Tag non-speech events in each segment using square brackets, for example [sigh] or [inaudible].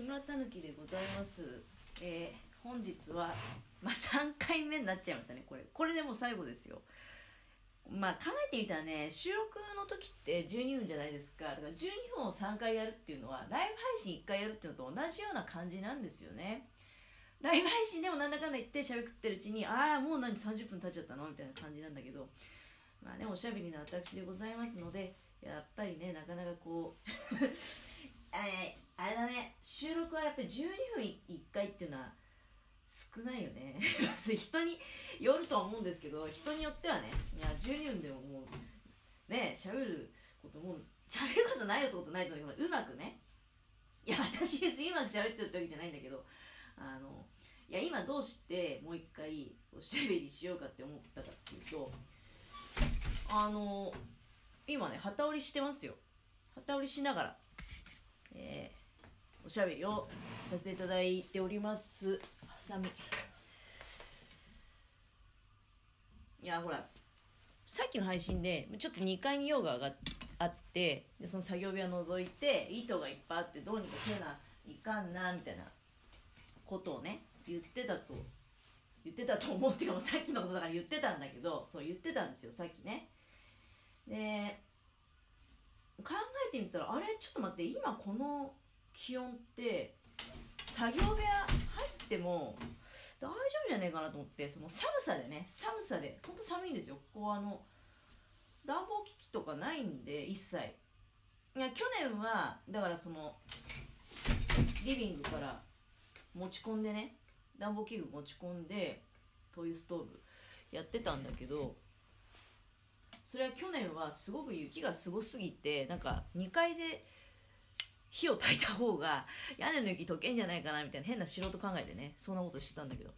木村たぬきでございます。えー本日は、まあ、3回目になっちゃいましたね、これ。これでもう最後ですよ。まあ、考えてみたらね、収録の時って12分じゃないですか。だから12分を3回やるっていうのは、ライブ配信1回やるっていうのと同じような感じなんですよね。ライブ配信でもなんだかんだ言って喋ってるうちに、ああ、もう何30分経っちゃったの？みたいな感じなんだけど、まあね、おしゃべりな私でございますので、やっぱりね、なかなかこう、あれあれだね。収録はやっぱり12分1回っていうのは少ないよね。[laughs] 人によるとは思うんですけど人によってはね。いや12分でももうね喋ることも喋ることないよってことないと思うけどうまくね。いや私別にうまく喋ってるってわけじゃないんだけどあのいや今どうしてもう一回おしゃべりしようかって思ったかっていうとあの今ね旗織りしてますよ。旗織りしながら。えーおしゃべりをさせていただいております。ハサミ。いやほらさっきの配信でちょっと2階に用が上がっあってでその作業部屋覗いて糸がいっぱいあってどうにかせないかんなみたいなことをね言ってたと言ってたと思うっていうかもさっきのことだから言ってたんだけどそう言ってたんですよさっきね。で考えてみたらあれちょっと待って今この気温って作業部屋入っても大丈夫じゃねえかなと思ってその寒さでね寒さでほんと寒いんですよ。ここあの暖房機器とかないんで一切。いや去年はだからそのリビングから持ち込んでね暖房器具持ち込んで灯油ストーブやってたんだけどそれは去年はすごく雪がすごすぎてなんか2階で火を焚いた方が屋根の雪溶けんじゃないかなみたいな変な素人考えでねそんなことしてたんだけど。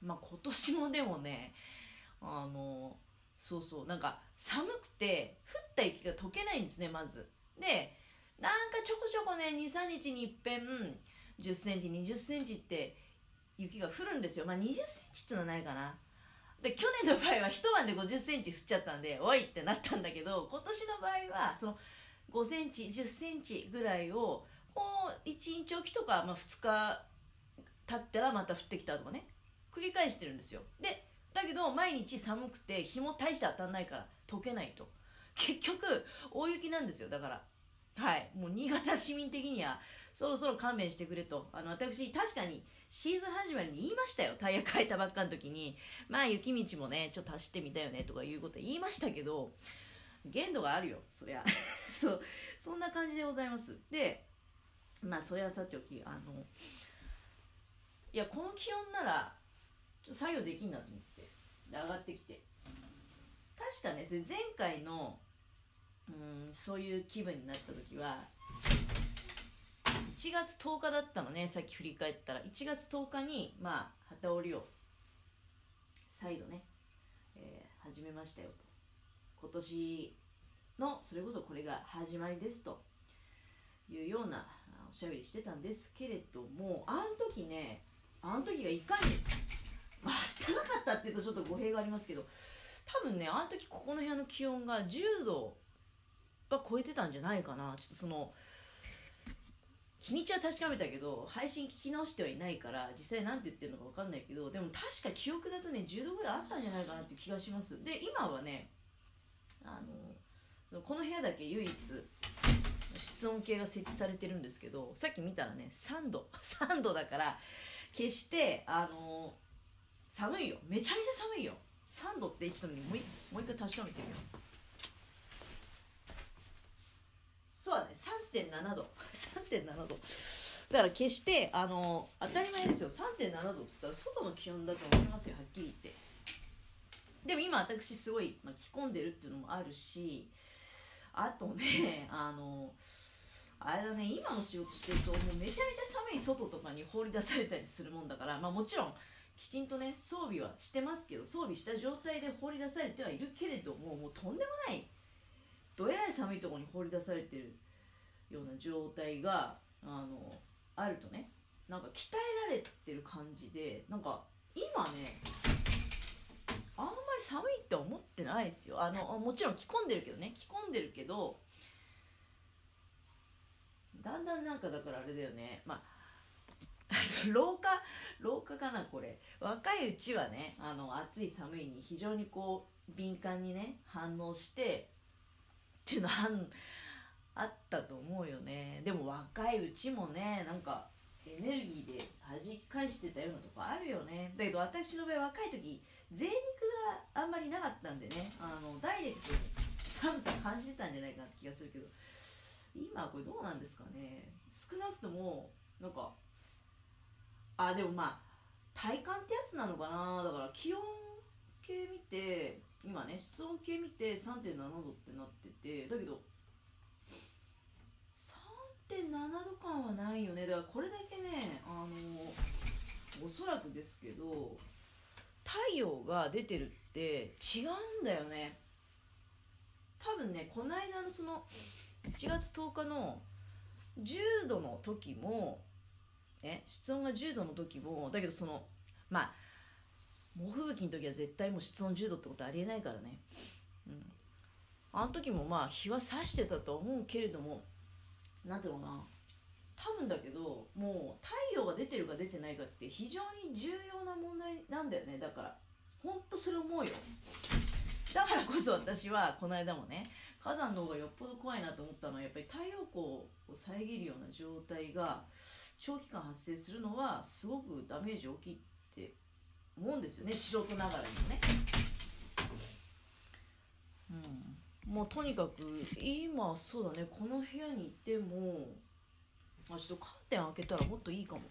まあ今年もでもねあのそうそうなんか寒くて降った雪が溶けないんですねまず。でなんかちょこちょこね23日にいっぺん1 0センチ2 0センチって雪が降るんですよ。まあ2 0センチってのはないかな。で去年の場合は一晩で5 0センチ降っちゃったんでおいってなったんだけど今年の場合はその5センチ1 0センチぐらいをもう1日おきとか、まあ、2日経ったらまた降ってきたとかね。繰り返してるんですよ。でだけど毎日寒くて日も大して当たんないから溶けないと。結局大雪なんですよ。だから。はい。もう新潟市民的にはそろそろ勘弁してくれと。あの私確かにシーズン始まりに言いましたよ。タイヤ変えたばっかの時に。まあ雪道もねちょっと走ってみたよねとかいうこと言いましたけど限度があるよそりゃ。[laughs] そう。そんな感じでございます。でまあそれはさておきあのいやこの気温ならちょっと作業できんなと思ってで上がってきて。確かね前回のうんそういう気分になった時は1月10日だったのねさっき振り返ったら。1月10日にまあ旗織りを再度ね、えー始めましたよと。今年のそれこそこれが始まりですと。いうようなおしゃべりしてたんですけれどもあの時ねあの時がいかにまあ暖かかったっていうとちょっと語弊がありますけど多分ねあの時ここの部屋の気温が10度は超えてたんじゃないかな。ちょっとその日にちは確かめたけど配信聞き直してはいないから実際何て言ってるのか分かんないけどでも確か記憶だとね10度ぐらいあったんじゃないかなって気がします。で今はねあのこの部屋だけ唯一室温計が設置されてるんですけどさっき見たらね3度 [laughs] 3度だから決してあの寒いよ。めちゃめちゃ寒いよ。3度ってちょっとねもうもう一回確かめてみようだね3.7度。3.7度。だから決してあの当たり前ですよ。3.7度っつったら外の気温だと思いますよ。はっきり言って。でも今私すごい、まあ、着込んでるっていうのもあるしあとね [laughs] あのあれだね今の仕事してるともうめちゃめちゃ寒い外とかに放り出されたりするもんだからまあもちろんきちんとね装備はしてますけど装備した状態で放り出されてはいるけれどももうとんでもないどえらい寒いところに放り出されてる。ような状態があのあるとね。なんか鍛えられてる感じでなんか今ねあんまり寒いって思ってないですよ。あのもちろん着込んでるけどね。着込んでるけどだんだんなんかだからあれだよね。まあ廊下廊下かなこれ。若いうちはねあの暑い寒いに非常にこう敏感にね反応してっていうのはあったと思うよね。でも若いうちもねなんかエネルギーで弾き返してたようなとこあるよね。だけど私の場合若い時贅肉があんまりなかったんでね。あのダイレクトに寒さ感じてたんじゃないかなって気がするけど。今これどうなんですかね。少なくともなんかあでもまあ体感ってやつなのかな。だから気温計見て今ね室温計見て3.7度ってなってて。だけど度感はないよね。だからこれだけねあのおそらくですけど太陽が出てるって違うんだよね。多分ねこの間のその1月10日の10度の時もね室温が10度の時もだけどそのまあ猛吹雪の時は絶対もう室温10度ってことありえないからね。うん。あの時もまあ日は差してたと思うけれどもなんていうのかな。多分だけどもう太陽が出てるか出てないかって非常に重要な問題なんだよね。だからほんとそれ思うよ。だからこそ私はこの間もね火山の方がよっぽど怖いなと思ったのはやっぱり太陽光を遮るような状態が長期間発生するのはすごくダメージ大きいって思うんですよね。素人ながらにもね。うん、もうとにかく今そうだね。この部屋にいてもあちょっとカーテン開けたらもっといいかも。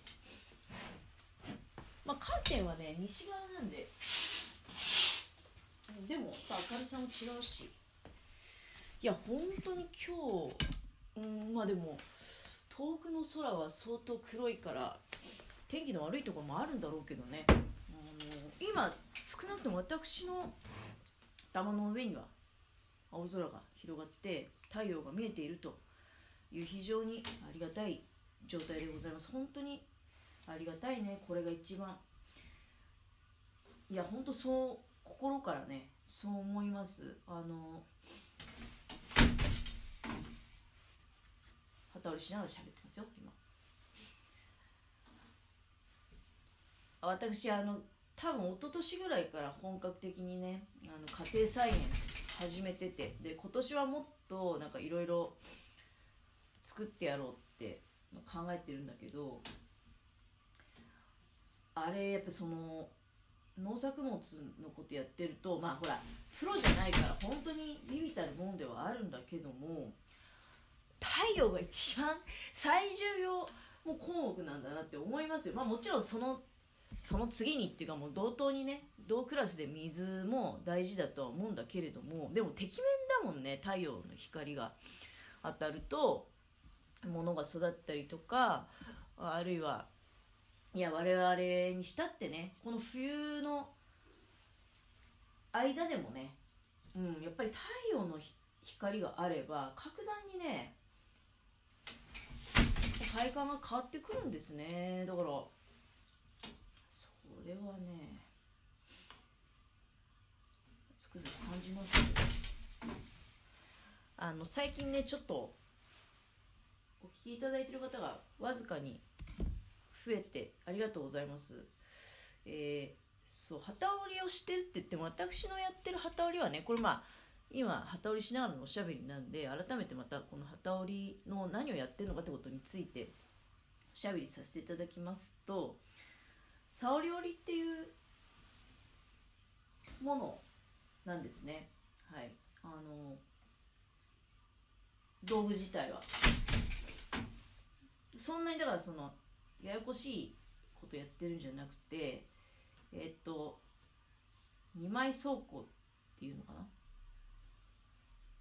まあ、カーテンはね西側なんで。でも明るさも違うし。いや本当に今日うんまあでも遠くの空は相当黒いから天気の悪いところもあるんだろうけどね。あの今少なくとも私の頭の上には青空が広がって太陽が見えているという非常にありがたい状態でございます。本当にありがたいね。これが一番。いや本当そう心からねそう思います。あの旗織りしながら喋ってますよ今。私あの多分一昨年ぐらいから本格的にねあの家庭菜園始めてて。で今年はもっとなんかいろいろ作ってやろうって考えてるんだけどあれやっぱその農作物のことやってるとまあほらプロじゃないから本当にビビたるもんではあるんだけども太陽が一番最重要も項目なんだなって思いますよ。まあもちろんそのその次にっていうかもう同等にね同クラスで水も大事だとは思うんだけれどもでもてきめんだもんね太陽の光が。当たると物が育ったりとかあるいはいや我々にしたってねこの冬の間でもね、うん、やっぱり太陽の光があれば格段にね体感が変わってくるんですね。だかられはねつくづく感じますけどあの最近ねちょっとお聞きいただいてる方がわずかに増えてありがとうございます。えー、そう旗織りをしてるって言っても私のやってる旗織りはねこれまあ今旗織りしながらのおしゃべりなんで改めてまたこの旗織りの何をやってるのかってことについておしゃべりさせていただきますと沙織織っていうものなんですね。はい。あの道具自体は。そんなにだからそのややこしいことやってるんじゃなくてえっと2枚倉庫っていうのかな。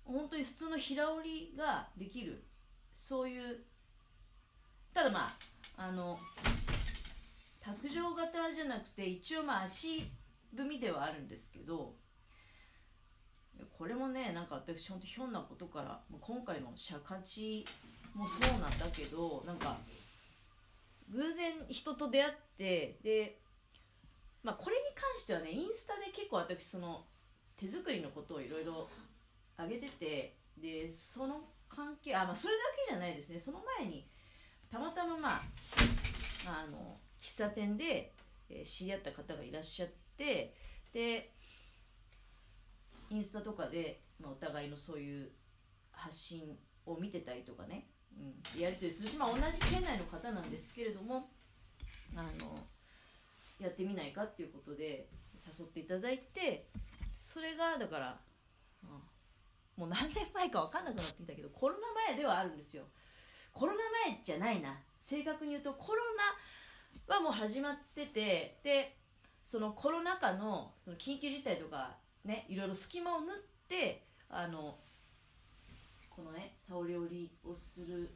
本当に普通の平織りができるそういうただまああの卓上型じゃなくて一応まあ足踏みではあるんですけどこれもねなんか私本当ひょんなことから今回の尺八もそうなんだけどなんか偶然人と出会ってで、まあ、これに関してはねインスタで結構私その手作りのことをいろいろ上げててでその関係あまあそれだけじゃないですね。その前にたまたままああの喫茶店で、え、知り合った方がいらっしゃってでインスタとかで、まあ、お互いのそういう発信を見てたりとかね、うん、やり取りする。しまあ、同じ県内の方なんですけれどもあのやってみないかっていうことで誘っていただいてそれがだから、うん、もう何年前か分かんなくなってきたけどコロナ前ではあるんですよ。コロナ前じゃないな。正確に言うとコロナはもう始まっててでそのコロナ禍のその緊急事態とかねいろいろ隙間を縫ってあのこのね竿料理をする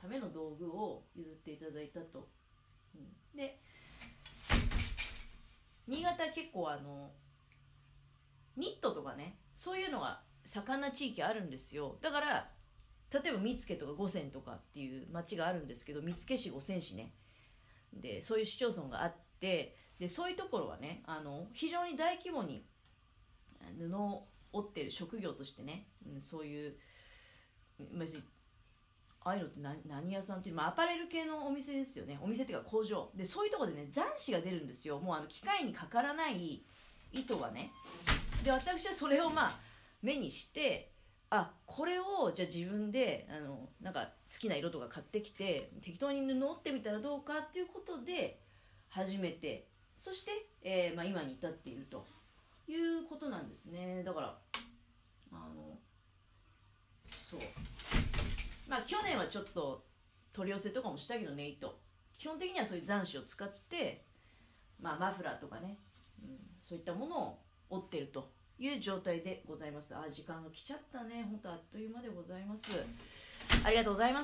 ための道具を譲っていただいたと、うん、で新潟結構あのニットとかねそういうのが盛んな地域あるんですよ。だから例えば見附とか五泉とかっていう町があるんですけど見附市五泉市ね。でそういう市町村があってでそういうところはねあの非常に大規模に布を織ってる職業としてね、うん、そういう別にああいうのって何何屋さんっていう、まあ、アパレル系のお店ですよね。お店っていうか工場。でそういうとこでね残紙が出るんですよ。もうあの機械にかからない糸がね。で私はそれをまあ目にしてあこれをじゃあ自分であのなんか好きな色とか買ってきて適当に布を折ってみたらどうかっていうことで始めてそして、えーまあ、今に至っているということなんですね。だからあのそう。まあ去年はちょっと取り寄せとかもしたけどね糸基本的にはそういう残紙を使って、まあ、マフラーとかね、うん、そういったものを折ってると。いう状態でございます。あ時間が来ちゃったね。本当あっという間でございます。ありがとうございます。